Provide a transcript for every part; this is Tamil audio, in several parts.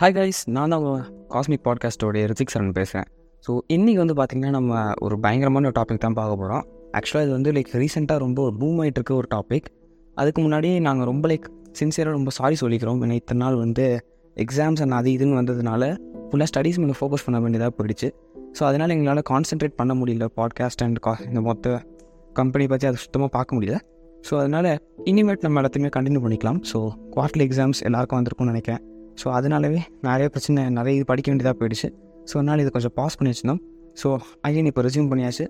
ஹாய் கைஸ் நான் தான் காஸ்மிக் பாட்காஸ்ட்டோடைய ரித்திக் சரண் பேசுகிறேன் ஸோ இன்றைக்கி வந்து பார்த்திங்கன்னா நம்ம ஒரு பயங்கரமான ஒரு டாபிக் தான் பார்க்க போகிறோம் ஆக்சுவலாக இது வந்து லைக் ரீசெண்டாக ரொம்ப ஒரு பூம் ஆகிட்டு இருக்க ஒரு டாபிக் அதுக்கு முன்னாடி நாங்கள் ரொம்ப லைக் சின்சியராக ரொம்ப சாரி சொல்லிக்கிறோம். ஏன்னா இத்தனை நாள் வந்து எக்ஸாம்ஸ் அண்ட் அது இதுன்னு வந்ததுனால ஃபுல்லாக ஸ்டடீஸ் மேலே ஃபோக்கஸ் பண்ண வேண்டியதாக போயிடுச்சு. ஸோ அதனால் எங்களால் கான்சென்ட்ரேட் பண்ண முடியல. பாட்காஸ்ட் அண்ட் கா இந்த மொத்த கம்பெனி பற்றி அதை சுத்தமாக பார்க்க முடியல. ஸோ அதனால் இனிமேட் நம்ம எல்லாத்தையுமே கண்டினியூ பண்ணிக்கலாம். ஸோ குவார்டர்லி எக்ஸாம்ஸ் எல்லாருக்கும் வந்திருக்கும்னு நினைக்கிறேன். ஸோ அதனாலவே நிறைய பிரச்சனை நிறைய இது படிக்க வேண்டியதாக போயிடுச்சு. ஸோ அதனால் இது கொஞ்சம் பாஸ் பண்ணி வச்சுருந்தோம். ஸோ அகைன் இப்போ ரெசியூம் பண்ணியாச்சு.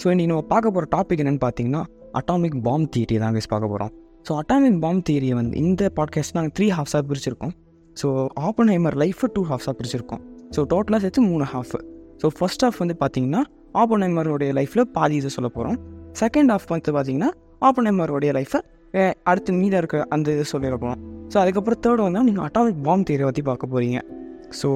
ஸோ இன்றைக்கி நம்ம பார்க்க போகிற டாபிக் என்னென்னு பார்த்தீங்கன்னா அட்டாமிக் பாம் தியரி தான் guys பார்க்க போகிறோம் ஸோ அட்டாமிக் பாம் தியரியை வந்து இந்த பாட்காஸ்ட் நாங்கள் த்ரீ ஹாஃப்ஸாக பிரிச்சிருக்கோம். ஸோ ஆப்பன் ஹைமர் லைஃபை டூ ஹாஃப்ஸாக பிரிச்சிருக்கோம். ஸோ டோட்டலாக சேர்த்து மூணு ஹாஃப் ஸோ ஃபர்ஸ்ட் ஹாஃப் வந்து பார்த்தீங்கன்னா ஆப்பன் ஹைமருடைய லைஃப்பில் பாதி இது சொல்ல போகிறோம் செகண்ட் ஹாஃப் வந்து பார்த்தீங்கன்னா ஆப்பன் ஹைமருடைய லைஃப்பை அடுத்து மீதாக இருக்க அந்த இது சொல்லிட போகிறோம் ஸோ அதுக்கப்புறம் தேர்ட் வந்து நீங்கள் அட்டாமிக் பாம் தியரியை பற்றி பார்க்க போகிறீங்க ஸோ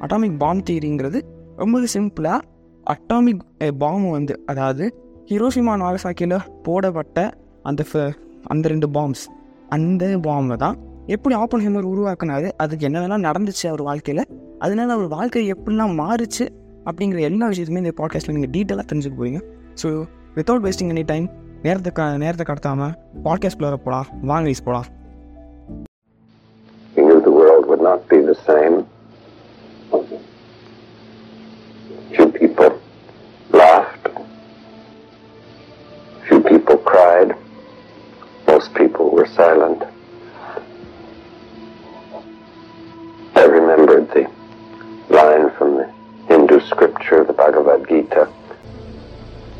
அட்டாமிக் பாம் தியரிங்கிறது ரொம்ப சிம்பிளாக அட்டாமிக் பாம் வந்து அதாவது ஹிரோஷிமா நாகசாக்கியில் போடப்பட்ட அந்த ஃப- அந்த ரெண்டு பாம்ஸ் அந்த பாம்பை தான் எப்படி ஆப்பன் ஹேமர் உருவாக்குனாரு அதுக்கு என்னென்னலாம் நடந்துச்சு அவர் வாழ்க்கையில் அதனால அவர் வாழ்க்கை எப்படிலாம் மாறுச்சு அப்படிங்கிற எல்லா விஷயத்தையுமே இந்த பாட்காஸ்ட்டில் நீங்கள் டீட்டெயிலாக தெரிஞ்சுக்க போறீங்க. So without wasting any time நேரத்தை க நேரத்தை கடத்தாமல் பாட்காஸ்ட்குள்ளே போகலாம் வாங்க யூஸ் போகலாம் not be the same. Few people laughed. Few people cried. Most people were silent. I remembered the line from the Hindu scripture, the Bhagavad Gita.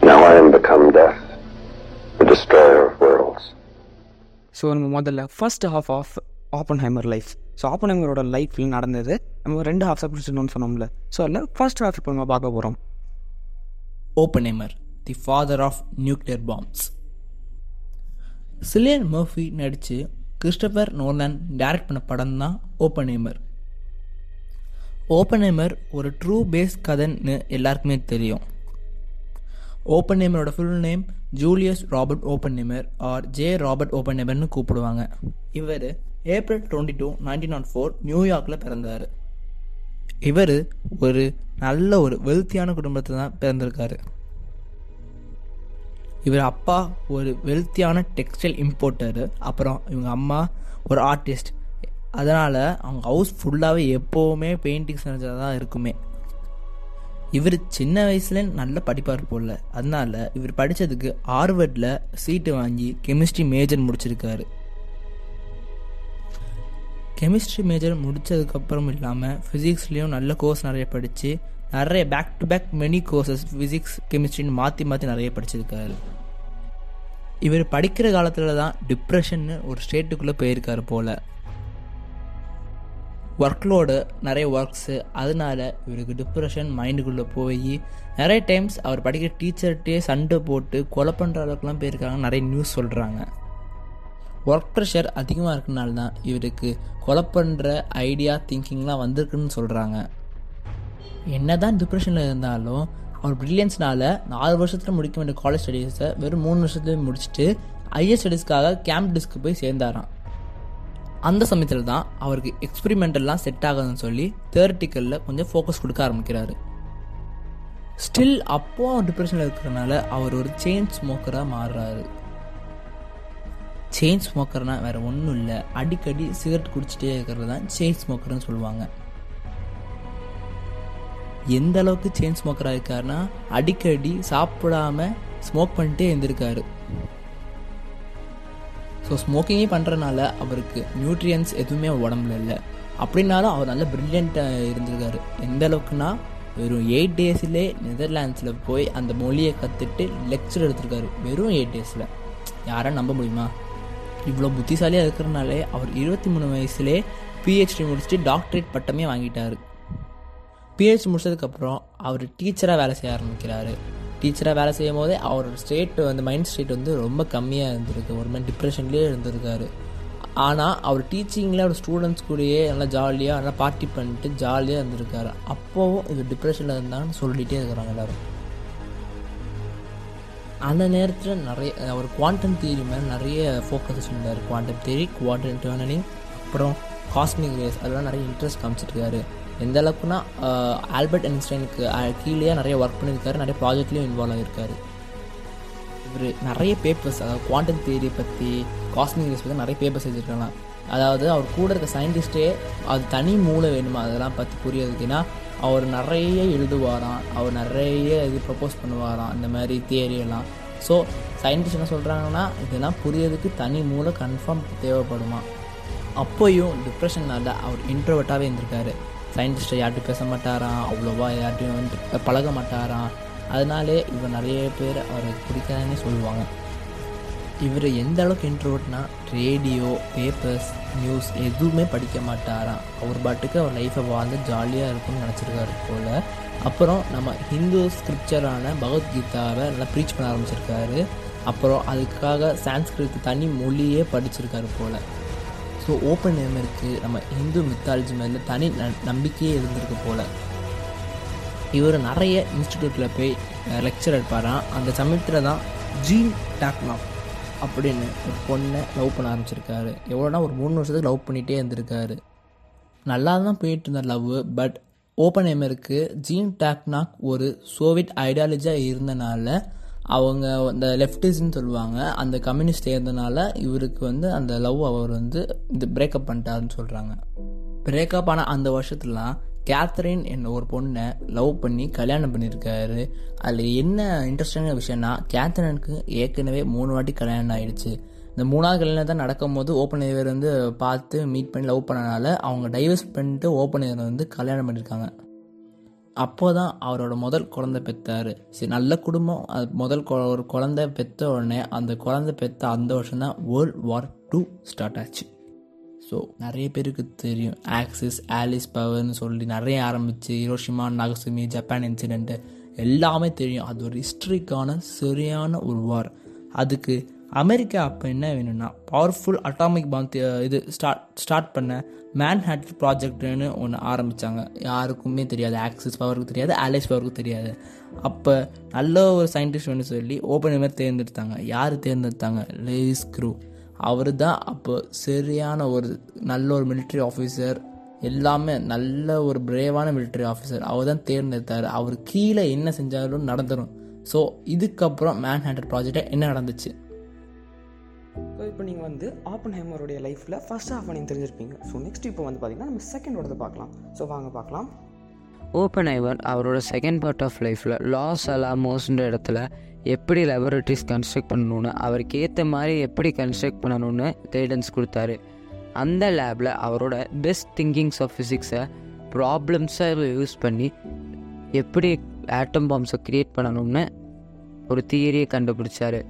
Now I am become death, the destroyer of worlds. So, in the first half of Oppenheimer life so ஆப்பன் ஹைமரோட லைஃப்பில் நடந்தது நம்ம ரெண்டு ஹாஃப்ஸாக பிடிச்சிடணும்னு சொன்னோம்ல. ஸோ அதில் ஃபர்ஸ்ட் ஹாஃப் இப்போ நம்ம பார்க்க போகிறோம் Oppenheimer the father of nuclear bombs Cillian Murphy நடித்து கிறிஸ்டபர் நோலன் டைரக்ட் பண்ண படம் தான் ஓப்பன்ஹைமர் ஓப்பன்ஹைமர் ஒரு ட்ரூ பேஸ் கதைன்னு எல்லாருக்குமே தெரியும். ஓப்பன்ஹைமரோட full name Julius Robert Oppenheimer R J Robert ஓப்பன்ஹைமர்னு கூப்பிடுவாங்க. இவர் April twenty two nineteen naught four நியூயார்க்கில் பிறந்தார். இவர் ஒரு நல்ல ஒரு வெல்த்தியான குடும்பத்தில் தான் பிறந்திருக்காரு. இவர் அப்பா ஒரு வெல்த்தியான டெக்ஸ்டைல் இம்போர்ட்டரு அப்புறம் இவங்க அம்மா ஒரு ஆர்டிஸ்ட் அதனால் அவங்க ஹவுஸ் ஃபுல்லாகவே எப்போவுமே பெயிண்டிங்ஸ் செஞ்சதாக தான் இருக்குமே. இவர் சின்ன வயசுல நல்ல படிப்பார் போல. அதனால இவர் படித்ததுக்கு ஹார்வர்டில் சீட்டு வாங்கி கெமிஸ்ட்ரி மேஜர் முடிச்சிருக்காரு. கெமிஸ்ட்ரி மேஜர் முடித்ததுக்கப்புறம் இல்லாமல் ஃபிசிக்ஸ்லேயும் நல்ல கோர்ஸ் நிறைய படித்து நிறைய back to back many courses physics கெமிஸ்ட்ரின்னு மாற்றி மாற்றி நிறைய படிச்சிருக்காரு. இவர் படிக்கிற காலத்தில் தான் டிப்ரெஷன்னு ஒரு ஸ்டேட்டுக்குள்ளே போயிருக்காரு போல். ஒர்க்லோடு நிறைய ஒர்க்ஸு அதனால இவருக்கு டிப்ரெஷன் மைண்டுக்குள்ளே போய் நிறைய டைம்ஸ் அவர் படிக்கிற டீச்சர்கிட்டே சண்டை போட்டு கொலை பண்ணுற அளவுக்குலாம் போயிருக்காங்க நிறைய நியூஸ் சொல்கிறாங்க ஒர்க் ப்ரெஷர் அதிகமாக இருக்கனால தான் இவருக்கு கொலை பண்ணுற ஐடியா திங்கிங்லாம் வந்திருக்குன்னு சொல்கிறாங்க என்னதான் டிப்ரெஷனில் இருந்தாலும் அவர் ப்ரில்லியன்ஸ்னால் நாலு வருஷத்தில் முடிக்க வேண்டிய காலேஜ் ஸ்டடீஸை வெறும் மூணு வருஷத்துலேயே முடிச்சுட்டு ஐஎஸ் ஸ்டடீஸ்க்காக கேம்ப் டிஸ்க்கு போய் சேர்ந்தாராம். அந்த சமயத்தில் தான் அவருக்கு எக்ஸ்பிரிமெண்டல்லாம் செட் ஆகுதுன்னு சொல்லி தேர்ட்டிக்கலில் கொஞ்சம் ஃபோக்கஸ் கொடுக்க ஆரம்பிக்கிறாரு. ஸ்டில் அப்போ டிப்ரெஷனில் இருக்கிறனால அவர் ஒரு செயின் ஸ்மோக்கராக மாறுறாரு. செயின் ஸ்மோக்கர்னால் வேறு ஒன்றும் இல்லை. அடிக்கடி சிகரெட் குடிச்சிட்டே இருக்கிறது தான் செயின் ஸ்மோக்கர்னு சொல்லுவாங்க. எந்த அளவுக்கு செயின் ஸ்மோக்கராக இருக்காருன்னா அடிக்கடி சாப்பிடாம ஸ்மோக் பண்ணிட்டே இருந்திருக்காரு. ஸோ ஸ்மோக்கிங்கே பண்ணுறனால அவருக்கு நியூட்ரியன்ஸ் எதுவுமே உடம்புல இல்லை. அப்படின்னாலும் அவர் நல்ல ப்ரில்லியண்ட்டாக இருந்திருக்காரு. எந்த அளவுக்குன்னா வெறும் எயிட் டேஸ்லே நெதர்லாண்ட்ஸில் போய் அந்த மொழியை கற்றுட்டு லெக்சர் எடுத்திருக்காரு. வெறும் எயிட் டேஸில் யாரும் நம்ப முடியுமா? இவ்வளோ புத்திசாலியாக இருக்கிறனாலே அவர் இருபத்தி மூணு வயசுலே பிஹெச்டி முடிச்சுட்டு டாக்டரேட் பட்டமே வாங்கிட்டார். பிஹெச்டி முடிச்சதுக்கப்புறம் அவர் டீச்சராக வேலை செய்ய ஆரம்பிக்கிறாரு. டீச்சராக வேலை செய்யும் போதே அவரோட ஸ்டேட் வந்து மைண்ட் ஸ்டேட் வந்து ரொம்ப கம்மியாக இருந்திருக்கு. ஒரு மாதிரி டிப்ரெஷன்லேயே இருந்திருக்காரு. ஆனால் அவர் டீச்சிங்கில் அவர் ஸ்டூடெண்ட்ஸ் கூடயே நல்லா ஜாலியாக நல்லா பார்ட்டி பண்ணிட்டு ஜாலியாக இருந்திருக்காரு. அப்போவும் இவர் டிப்ரெஷனில் இருந்தான்னு சொல்லிகிட்டே இருக்கிறாங்க எல்லாரும். அந்த நேரத்தில் நிறைய அவர் குவாண்டம் தியரி மேலே நிறைய ஃபோக்கஸ் இருந்தார் குவாண்டம் தியரி குவாண்டம் டேர்னலிங் அப்புறம் காஸ்மிக் ரேஸ் அதெல்லாம் நிறைய இன்ட்ரெஸ்ட் காமிச்சிருக்காரு. எந்த அளவுக்குன்னா ஆல்பர்ட் ஐன்ஸ்டைனுக்கு கீழே நிறைய ஒர்க் பண்ணியிருக்காரு. நிறைய ப்ராஜெக்ட்லேயும் இன்வால்வ் ஆகியிருக்காரு இவர் நிறைய பேப்பர்ஸ் அதாவது குவாண்டம் தியரி பற்றி காஸ்மிக் ரேஸ் பற்றி நிறைய பேப்பர்ஸ் எழுதியிருக்கலாம் அதாவது அவர் கூட இருக்க சயின்டிஸ்டே அது தனி மூளை வேணுமா? அதெல்லாம் பற்றி புரியதுக்குன்னா அவர் நிறைய எழுதுவாராம் அவர் நிறைய இது ப்ரப்போஸ் பண்ணுவாராம் இந்த மாதிரி தியரியெல்லாம் ஸோ சயின்டிஸ்ட் என்ன சொல்கிறாங்கன்னா இதெல்லாம் புரியறதுக்கு தனி மூளை கன்ஃபார்ம் தேவைப்படுமா? அப்போயும் டிப்ரெஷனால் அவர் இன்ட்ரோவர்ட்டாகவே இருந்திருக்காரு. சயின்டிஸ்ட்டை யார்ட்டும் பேச மாட்டாராம் அவ்வளோவா யார்ட்டையும் பழக மாட்டாராம். அதனாலே இவர் நிறைய பேர் அவரை பிடிக்காதுன்னு சொல்லுவாங்க. இவர் எந்த அளவுக்கு இன்ட்ரோட்னா ரேடியோ பேப்பர்ஸ் நியூஸ் எதுவுமே படிக்க மாட்டாராம். அவர் பாட்டுக்கு அவர் லைஃப்பை வாழ்ந்து ஜாலியாக இருக்கும்னு நினச்சிருக்காரு போல். அப்புறம் நம்ம ஹிந்து ஸ்கிரிப்சரான பகவத்கீதாவை நல்லா ப்ரீச் பண்ண ஆரம்பிச்சிருக்காரு. அப்புறம் அதுக்காக சான்ஸ்கிரித் தனி மொழியே படிச்சிருக்காரு போல். ஸோ ஓப்பன் நேம் இருக்குது நம்ம ஹிந்து மித்தாலஜி மேலே தனி ந- நம்பிக்கையே இருந்திருக்கு போல். இவர் நிறைய இன்ஸ்டிடியூட்டில் போய் லெக்சர் எடுப்பாராம். அந்த சமயத்தில் தான் ஜீன் டாக்னாப் அப்படின்னு ஒரு பொண்ணை லவ் பண்ண ஆரம்பிச்சிருக்காரு. எவ்வளோனா ஒரு மூணு வருஷத்துக்கு லவ் பண்ணிகிட்டே இருந்திருக்காரு. நல்லா தான் போயிட்டு இருந்த லவ் பட் ஓப்பன் எமருக்கு ஜீன் டாக்னாக் ஒரு சோவியட் ஐடியாலஜியாக இருந்தனால அவங்க அந்த லெஃப்டிஸ்ட்னு சொல்லுவாங்க அந்த கம்யூனிஸ்ட் இருந்தனால இவருக்கு வந்து அந்த லவ் அவர் வந்து இது பிரேக்கப் பண்ணிட்டாருன்னு சொல்கிறாங்க பிரேக்கப் ஆன அந்த வருஷத்துலாம் கேத்ரின் என்ற ஒரு பொண்ணை லவ் பண்ணி கல்யாணம் பண்ணியிருக்காரு. அதில் என்ன இன்ட்ரெஸ்டிங்கான விஷயம்னா கேத்ரினுக்கு ஏற்கனவே மூணு வாட்டி கல்யாணம் ஆயிடுச்சு. இந்த மூணாவது கல்யாணம் தான் நடக்கும்போது ஓப்பன் ஏவர் வந்து பார்த்து மீட் பண்ணி லவ் பண்ணனால அவங்க டைவர்ஸ் பண்ணிட்டு ஓப்பன் ஏவர் வந்து கல்யாணம் பண்ணியிருக்காங்க. அப்போ தான் அவரோட முதல் குழந்தை பெற்றாரு. சரி நல்ல குடும்பம். அது முதல் கொ- ஒரு குழந்தை பெற்ற உடனே அந்த குழந்தை பெற்ற அந்த வருஷம் தான் வேர்ல்ட் வார் டூ ஸ்டார்ட் ஆச்சு. ஸோ நிறைய பேருக்கு தெரியும். ஆக்சிஸ் ஆலிஸ் பவர்னு சொல்லி நிறைய ஆரம்பிச்சு ஹிரோஷிமா நாகசுமி ஜப்பான் இன்சிடென்ட்டு எல்லாமே தெரியும். அது ஒரு ஹிஸ்ட்ரிக்கான சரியான ஒரு வார் அதுக்கு அமெரிக்கா அப்போ என்ன வேணும்னா பவர்ஃபுல் அட்டாமிக் பாம் இது ஸ்டார்ட் ஸ்டார்ட் பண்ண மேன்ஹாட் ப்ராஜெக்ட்னு ஒன்று ஆரம்பித்தாங்க யாருக்குமே தெரியாது. ஆக்சிஸ் பவருக்கு தெரியாது ஆலிஸ் பவருக்கு தெரியாது. அப்போ நல்ல ஒரு சயின்டிஸ்ட் ஒன்று சொல்லி ஓப்பன் மாதிரி தேர்ந்தெடுத்தாங்க. யார் தேர்ந்தெடுத்தாங்க? லேஸ் க்ரூ அவர் தான் அப்போ சரியான ஒரு நல்ல ஒரு military ஆஃபீஸர் எல்லாமே நல்ல ஒரு பிரேவான military ஆஃபீஸர் அவர் தான் தேர்ந்தெடுத்தார். அவர் கீழே என்ன செஞ்சாலும் நடந்துடும் ஸோ இதுக்கப்புறம் மேன் ஹேண்டட் ப்ராஜெக்டை என்ன நடந்துச்சு? ஸோ இப்போ நீங்கள் வந்து ஆப்பன் ஹேமருடைய லைஃப்பில் ஃபர்ஸ்ட் ஹாஃப் நீங்கள் தெரிஞ்சிருப்பீங்க. ஸோ நெக்ஸ்ட் இப்போ வந்து பார்த்தீங்கன்னா நம்ம செகண்டோடது பார்க்கலாம். ஸோ வாங்க பார்க்கலாம். ஓப்பன் ஐவர் அவரோட செகண்ட் பார்ட் ஆஃப் லைஃப்பில் லாஸ் அலாமோஸ்ன்ற இடத்துல எப்படி லெபரட்டரிஸ் கன்ஸ்ட்ரக்ட் பண்ணணும்னு அவருக்கு ஏற்ற மாதிரி எப்படி கன்ஸ்ட்ரக்ட் பண்ணணும்னு கைடன்ஸ் கொடுத்தாரு. அந்த லேபில் அவரோட பெஸ்ட் திங்கிங்ஸ் ஆஃப் ஃபிசிக்ஸை ப்ராப்ளம்ஸை யூஸ் பண்ணி எப்படி ஆட்டம் பாம்ஸை க்ரியேட் பண்ணணும்னு ஒரு தியரியை கண்டுபிடிச்சாரு.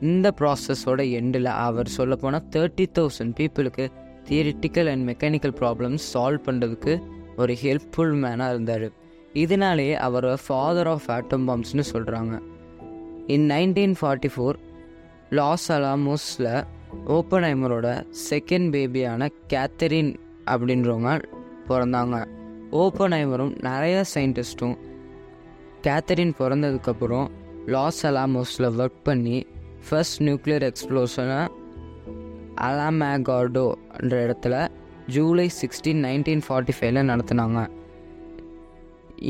இந்த ப்ராசஸோட எண்டில் அவர் சொல்லப்போனால் தேர்ட்டி தௌசண்ட் பீப்புளுக்கு theoretical and mechanical problems solve பண்ணுறதுக்கு ஒரு ஹெல்ப்ஃபுல் மேனாக இருந்தார். இதனாலேயே அவரை ஃபாதர் ஆஃப் ஆட்டம் பாம்ஸ்னு சொல்கிறாங்க in nineteen forty four Los அலாமோஸில் ஓப்பன்ஹைமரோட செகண்ட் பேபியான கேத்தரின் அப்படின்றவங்க பிறந்தாங்க ஓப்பன்ஹைமரும் நிறைய சயின்டிஸ்ட்டும் கேத்தரின் பிறந்ததுக்கப்புறம் லாஸ் அலாமோஸில் ஒர்க் பண்ணி ஃபர்ஸ்ட் நியூக்ளியர் எக்ஸ்ப்ளோஷனை அலாமேகார்டோன்ற இடத்துல ஜூலை சிக்ஸ்டீன் நைன்டீன் ஃபார்ட்டி ஃபைவ்ல நடத்தினாங்க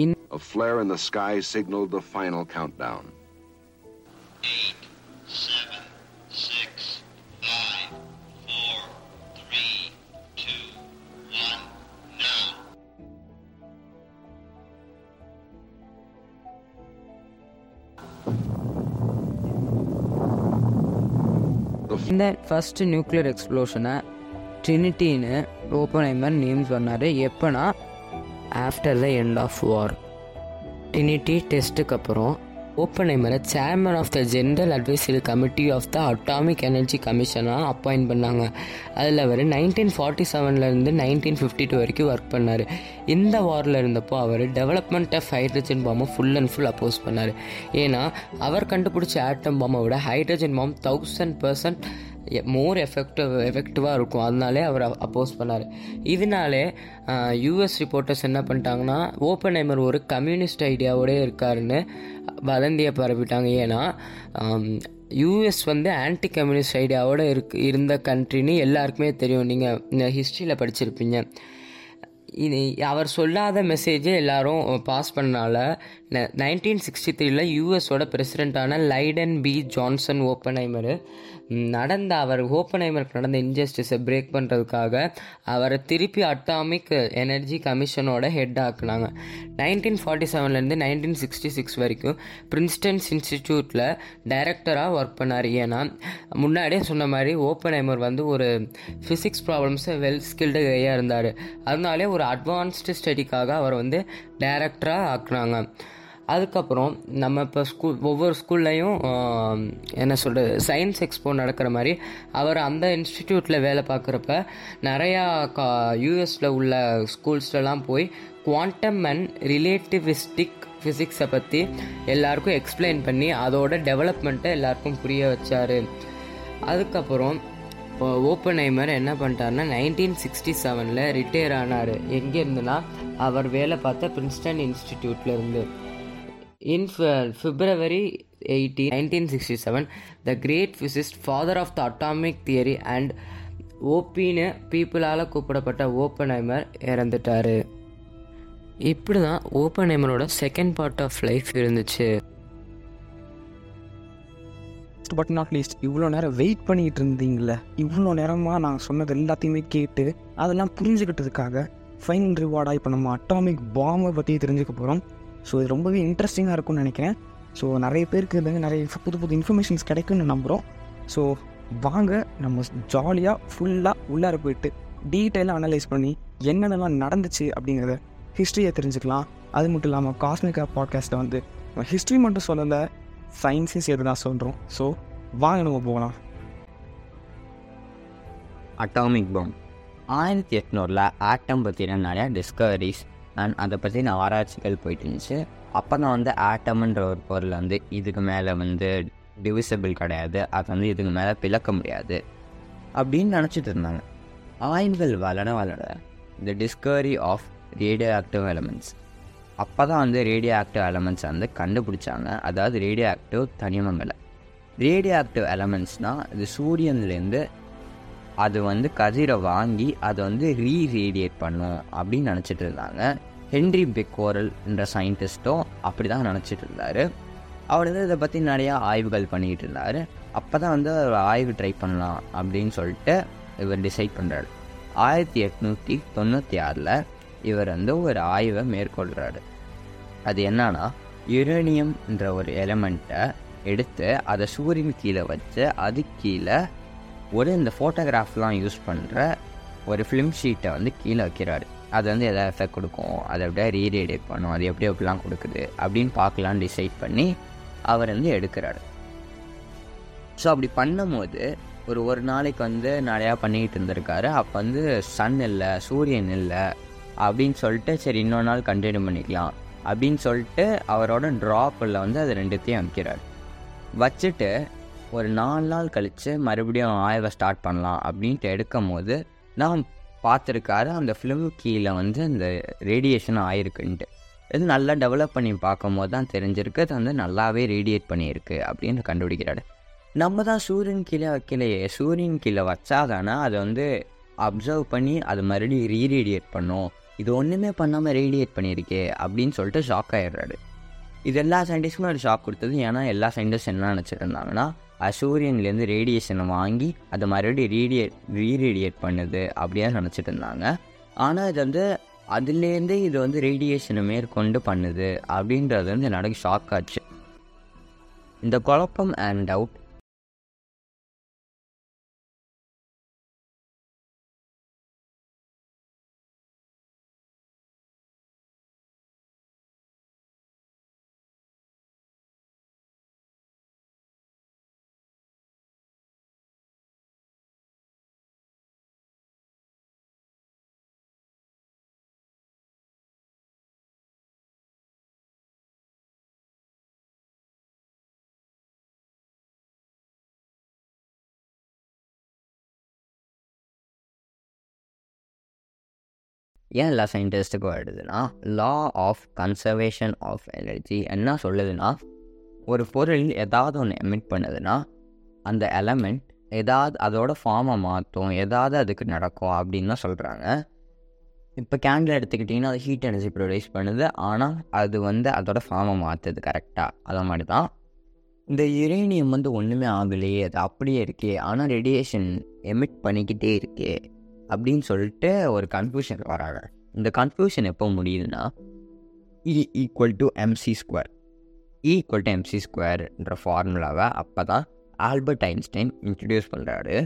in A flare in the sky signaled the final countdown. இந்த ஃபஸ்ட்டு நியூக்ளியர் எக்ஸ்ப்ளோஷனை ட்ரினிட்டின்னு ஓப்பனைமர் நேம் சொன்னார் எப்போனா after the end of war Trinity டெஸ்ட்டுக்கு அப்புறம் ஓப்பனைமரை chairman of the general advisory committee of the atomic energy கமிஷனாக appoint பண்ணாங்க. அதில் அவர் நைன்டீன் ஃபார்ட்டி செவன்லேருந்து நைன்டீன் ஃபிஃப்டி டூ வரைக்கும் ஒர்க் பண்ணார். இந்த வாரில் இருந்தப்போ அவர் டெவலப்மெண்ட் ஆஃப் ஹைட்ரஜன் பாம்பை ஃபுல் அண்ட் ஃபுல் அப்போஸ் பண்ணார். ஏன்னா அவர் கண்டுபிடிச்ச ஆட்டம் பாம்பை விட hydrogen bomb thousand percent more effective எஃபெக்டிவாக இருக்கும். அதனாலே அவர் அப்போஸ் பண்ணார். இதனாலே யூஎஸ் ரிப்போர்ட்டர்ஸ் என்ன பண்ணிட்டாங்கன்னா ஓப்பன் ஒரு கம்யூனிஸ்ட் ஐடியாவோடே இருக்காருன்னு வதந்தியை பரப்பிட்டாங்க. ஏன்னா யூஎஸ் வந்து ஆன்டி கம்யூனிஸ்ட் ஐடியாவோட இருக்கு இருந்த கண்ட்ரின்னு எல்லாருக்குமே தெரியும். நீங்கள் ஹிஸ்ட்ரியில் படிச்சிருப்பீங்க. இது அவர் சொல்லாத மெசேஜை எல்லாரும் பாஸ் பண்ணனால நைன்டீன் சிக்ஸ்டி த்ரீல யூஎஸோட பிரசிடெண்ட்டான Lyndon B Johnson Oppenheimer நடந்த அவர் ஓப்பனைமருக்கு நடந்த இன்ஜஸ்டிஸை பிரேக் பண்ணுறதுக்காக அவரை திருப்பி அட்டாமிக் எனர்ஜி கமிஷனோட ஹெட் ஆக்குனாங்க. நைன்டீன் ஃபார்ட்டி செவன்லேருந்து நைன்டீன் சிக்ஸ்டி சிக்ஸ் வரைக்கும் பிரின்ஸ்டன்ஸ் இன்ஸ்டிடியூட்டில் டைரக்டராக ஒர்க் பண்ணார். ஏன்னா முன்னாடியே சொன்ன மாதிரி ஓப்பனைமர் வந்து ஒரு ஃபிசிக்ஸ் ப்ராப்ளம்ஸை வெல் ஸ்கில்டு கையாக இருந்தார். அதனாலே ஒரு அட்வான்ஸ்டு ஸ்டடிக்காக அவர் வந்து டைரக்டராக ஆக்குனாங்க. அதுக்கப்புறம் நம்ம இப்போ ஸ்கூல் ஒவ்வொரு ஸ்கூல்லையும் என்ன சொல்கிறது சயின்ஸ் எக்ஸ்போ நடக்கிற மாதிரி அவர் அந்த இன்ஸ்டிடியூட்டில் வேலை பார்க்குறப்ப நிறையா கா யூஎஸில் உள்ள ஸ்கூல்ஸ்லலாம் போய் குவாண்டம் அண்ட் ரிலேட்டிவிஸ்டிக் ஃபிசிக்ஸை பற்றி எல்லாருக்கும் எக்ஸ்பிளைன் பண்ணி அதோட டெவலப்மெண்ட்டை எல்லாருக்கும் புரிய வச்சார். அதுக்கப்புறம் இப்போ ஓப்பன் ஐமர் என்ன பண்ணிட்டாருன்னா நைன்டீன் சிக்ஸ்டி செவனில் ரிட்டையர் ஆனார். எங்கே இருந்துன்னா அவர் வேலை பார்த்த Princeton இன்ஸ்டிடியூட்டில் in February eighty nineteen sixty seven the great physicist father of the atomic theory and ஓபின்னு பீப்புளால் கூப்பிடப்பட்ட ஓப்பனைமர் இறந்துட்டார். இப்படி தான் ஓப்பனைமரோட செகண்ட் பார்ட் ஆஃப் லைஃப் இருந்துச்சு பட் நாட் லீஸ்ட் இவ்வளோ நேரம் வெயிட் பண்ணிட்டு இருந்தீங்களே இவ்வளோ நேரமாக நான் சொன்னது எல்லாத்தையுமே கேட்டு அதெல்லாம் புரிஞ்சுக்கிட்டதுக்காக ஃபைனல் ரிவார்டாக இப்போ நம்ம அட்டாமிக் பாம்பை பற்றி தெரிஞ்சுக்க போகிறோம் ஸோ இது ரொம்பவே இன்ட்ரெஸ்டிங்காக இருக்கும்னு நினைக்கிறேன். ஸோ நிறைய பேருக்கு வந்து நிறைய புது புது இன்ஃபர்மேஷன்ஸ் கிடைக்குன்னு நம்புகிறோம் ஸோ வாங்க நம்ம ஜாலியாக ஃபுல்லாக உள்ளார போயிட்டு டீட்டெயிலாக அனலைஸ் பண்ணி என்னென்னலாம் நடந்துச்சு அப்படிங்கிறத ஹிஸ்ட்ரியை தெரிஞ்சுக்கலாம். அது மட்டும் இல்லாமல் காஸ்மிகா பாட்காஸ்ட்டை வந்து ஹிஸ்ட்ரி மட்டும் சொல்லலை சயின்ஸையும் சேர்த்து தான் சொல்கிறோம் ஸோ வாங்க நம்ம போகலாம். அட்டாமிக் பம் ஆயிரத்தி எட்நூறில் ஆட்டம் பற்றின நிறையா டிஸ்கவரிஸ் அண்ட் அதை பற்றின ஆராய்ச்சிகள் போயிட்டு இருந்துச்சு. அப்போ தான் வந்து ஆட்டம்ன்ற ஒரு பொருள் வந்து இதுக்கு மேலே வந்து டிவிசபிள் கிடையாது. அது வந்து இதுக்கு மேலே பிளக்க முடியாது. அப்படின்னு நினச்சிட்டு இருந்தாங்க. ஆய்வுகள் வளர வளர இந்த discovery of radio active elements அப்போ தான் வந்து ரேடியோ ஆக்டிவ் எலமெண்ட்ஸ் வந்து கண்டுபிடிச்சாங்க. அதாவது ரேடியோ ஆக்டிவ் தனிமங்களை. ரேடியோ ஆக்டிவ் எலமெண்ட்ஸ்னால் இது சூரியன்லேருந்து அது வந்து கதிரை வாங்கி அதை வந்து ரீரேடியேட் பண்ணும் அப்படின்னு நினச்சிட்டு இருந்தாங்க. ஹென்ரி பெக்கோரல் என்ற சயின்டிஸ்ட்டும் அப்படி தான் நினச்சிட்டு இருந்தார் அவர் வந்து இதை பற்றி நிறையா ஆய்வுகள் பண்ணிக்கிட்டு இருந்தார். அப்போ தான் வந்து ஒரு ஆய்வு ட்ரை பண்ணலாம் அப்படின்னு சொல்லிட்டு இவர் டிசைட் பண்ணுறாரு ஆயிரத்தி எட்நூற்றி தொண்ணூற்றி ஆறில் இவர் வந்து ஒரு ஆய்வை மேற்கொள்கிறாரு அது என்னன்னா யுரேனியம் என்ற ஒரு எலமெண்ட்டை எடுத்து அதை சூரியன் கீழே வச்சு அது கீழே ஒரு இந்த ஃபோட்டோகிராஃப்லாம் யூஸ் பண்ணுற ஒரு ஃபிலிம் ஷீட்டை வந்து கீழே வைக்கிறாரு. அது வந்து எதாவது எஃபெக்ட் கொடுக்கும். அதை அப்படியே ரீரேடியேட் பண்ணும். அது எப்படி எப்படிலாம் கொடுக்குது. அப்படின்னு பார்க்கலான்னு டிசைட் பண்ணி அவர் வந்து எடுக்கிறாரு. ஸோ அப்படி பண்ணும்போது ஒரு ஒரு நாளைக்கு வந்து நிறையா பண்ணிக்கிட்டு இருந்திருக்காரு. அப்போ வந்து சன் இல்லை சூரியன் இல்லை அப்படின்னு சொல்லிட்டு சரி இன்னொரு நாள் கண்டினியூ பண்ணிக்கலாம். அப்படின்னு சொல்லிட்டு அவரோட ட்ராப்பில் வந்து அது ரெண்டுத்தையும் அமைக்கிறார். வச்சுட்டு ஒரு நாலு நாள் கழித்து மறுபடியும் ஆய்வை ஸ்டார்ட் பண்ணலாம். அப்படின்ட்டு எடுக்கும் போது நான் பார்த்துருக்காரு. அந்த ஃபிலிம் கீழே வந்து அந்த ரேடியேஷன் ஆயிருக்குன்ட்டு. இது நல்லா டெவலப் பண்ணி பார்க்கும்போது தான் தெரிஞ்சிருக்கு. அது வந்து நல்லாவே ரேடியேட் பண்ணியிருக்கு அப்படின்னு கண்டுபிடிக்கிறாரு. நம்ம தான் சூரியன் கீழே வைக்கலையே. சூரியன் கீழே வச்சாதானே அதை வந்து அப்சர்வ் பண்ணி அது மறுபடியும் ரீரேடியேட் பண்ணும். இது ஒன்றுமே பண்ணாமல் ரேடியேட் பண்ணியிருக்கே அப்படின்னு சொல்லிட்டு ஷாக் ஆயிடுறாரு. இது எல்லா சயின்டிஸ்ட்டுமே ஒரு ஷாக் கொடுத்தது. ஏன்னா எல்லா சயின்டிஸ்ட் என்ன நினச்சிருந்தாங்கன்னா சூரியன்லேருந்து ரேடியேஷனை வாங்கி அதை மறுபடியும் ரீடியேட் ரீரேடியேட் பண்ணுது அப்படியே நினச்சிட்டு இருந்தாங்க. ஆனால் இது வந்து அதுலேருந்தே இது வந்து ரேடியேஷனை மேற்கொண்டு பண்ணுது அப்படின்றது வந்து எனக்கு ஷாக் ஆச்சு. இந்த குழப்பம் அண்ட் டவுட் ஏன் எல்லா சயின்டிஸ்ட்டுக்கும் வருதுன்னா law of conservation of energy என்ன சொல்லுதுன்னா ஒரு பொருள் ஏதாவது ஒன்று எமிட் பண்ணுதுன்னா அந்த எலமெண்ட் ஏதாவது அதோட ஃபார்மை மாற்றும் ஏதாவது அதுக்கு நடக்கும் அப்படின்னு தான் சொல்கிறாங்க இப்போ கேண்டில் எடுத்துக்கிட்டிங்கன்னா அது ஹீட் எனர்ஜி ப்ரொடியூஸ் பண்ணுது. ஆனால் அது வந்து அதோட ஃபார்மை மாற்றுது கரெக்டாக அதை மாதிரி தான் இந்த யுரேனியம் வந்து ஒன்றுமே ஆகலையே அது அப்படியே இருக்கே. ஆனால் ரேடியேஷன் எமிட் பண்ணிக்கிட்டே இருக்கே. அப்படின்னு சொல்லிட்டு ஒரு கன்ஃபியூஷன் வராங்க. இந்த கன்ஃபியூஷன் எப்போ முடியுதுன்னா E equal to MC square equal to MC ஸ்கொயர்ன்ற ஃபார்முலாவை அப்போ தான் ஆல்பர்ட் ஐன்ஸ்டைன் இன்ட்ரடியூஸ் பண்ணுறாரு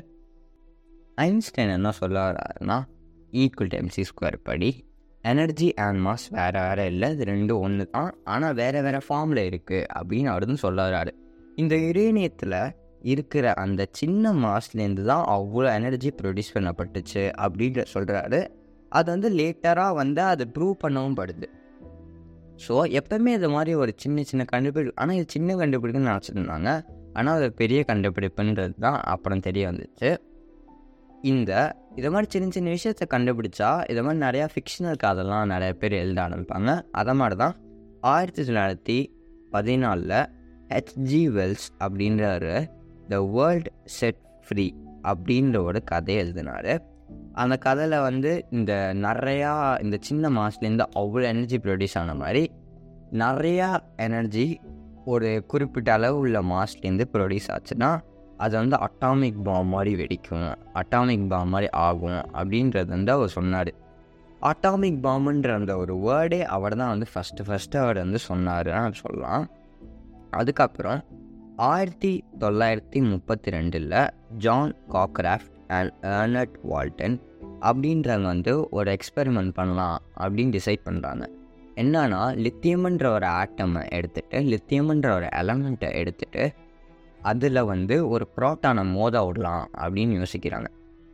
ஐன்ஸ்டைன் என்ன சொல்ல வர்றாருன்னா equal e to MC square படி எனர்ஜி அண்ட் மாஸ் வேறு வேறு இல்லை இது ரெண்டும் ஒன்று தான் ஆனால் வேறு வேறு ஃபார்மில் இருக்குது அப்படின்னு அவர் சொல்ல வர்றாரு இந்த யுரேனியத்தில் இருக்கிற அந்த சின்ன மாஸ்லேருந்து தான் அவ்வளோ எனர்ஜி ப்ரொடியூஸ் பண்ணப்பட்டுச்சு அப்படின்ற சொல்கிறாரு அது வந்து லேட்டராக வந்து அதை ப்ரூவ் பண்ணவும் படுது. ஸோ எப்பவுமே இது மாதிரி ஒரு சின்ன சின்ன கண்டுபிடிப்பு ஆனால் இது சின்ன கண்டுபிடிப்புன்னு நினச்சிருந்தாங்க. ஆனால் அது பெரிய கண்டுபிடிப்புன்றது தான் அப்புறம் தெரிய வந்துச்சு. இந்த இது மாதிரி சின்ன சின்ன விஷயத்தை கண்டுபிடிச்சா இது மாதிரி நிறையா ஃபிக்ஷனல் கதைலாம் நிறைய பேர் எழுத ஆரம்பிப்பாங்க. அதை மாதிரி தான் ஆயிரத்தி தொள்ளாயிரத்தி பதினாலில் ஹெச்ஜி வெல்ஸ் அப்படின்றாரு. த வேர்ல்ட் செட் ஃப்ரீ அப்படின்ற ஒரு கதை எழுதினார். அந்த கதையில் வந்து இந்த நிறையா இந்த சின்ன மாஸ்லேருந்து அவ்வளோ எனர்ஜி ப்ரொடியூஸ் ஆன மாதிரி நிறையா எனர்ஜி ஒரு குறிப்பிட்ட அளவு உள்ள மாஸ்லேருந்து ப்ரொடியூஸ் ஆச்சுன்னா அது வந்து அட்டாமிக் பாம் மாதிரி வெடிக்கும் அட்டாமிக் பாம் மாதிரி ஆகும் அப்படின்றது வந்து அவர் சொன்னார். அட்டாமிக் பாம்புன்ற அந்த ஒரு வேர்டே அவர் தான் வந்து ஃபஸ்ட்டு ஃபஸ்ட்டு அவர் வந்து சொன்னார் சொல்லலாம். அதுக்கப்புறம் ஆயிரத்தி தொள்ளாயிரத்தி முப்பத்தி ரெண்டில் John Cockcroft and Ernest Walton அப்படின்றவங்க வந்து ஒரு எக்ஸ்பெரிமெண்ட் பண்ணலாம் அப்படின்னு டிசைட் பண்ணுறாங்க என்னன்னா லித்தியம்ன்ற ஒரு ஆட்டமை எடுத்துகிட்டு லித்தியம்ன்ற ஒரு எலமெண்ட்டை எடுத்துகிட்டு அதில் வந்து ஒரு ப்ரோட்டானை மோத விடலாம் அப்படின்னு யோசிக்கிறாங்க.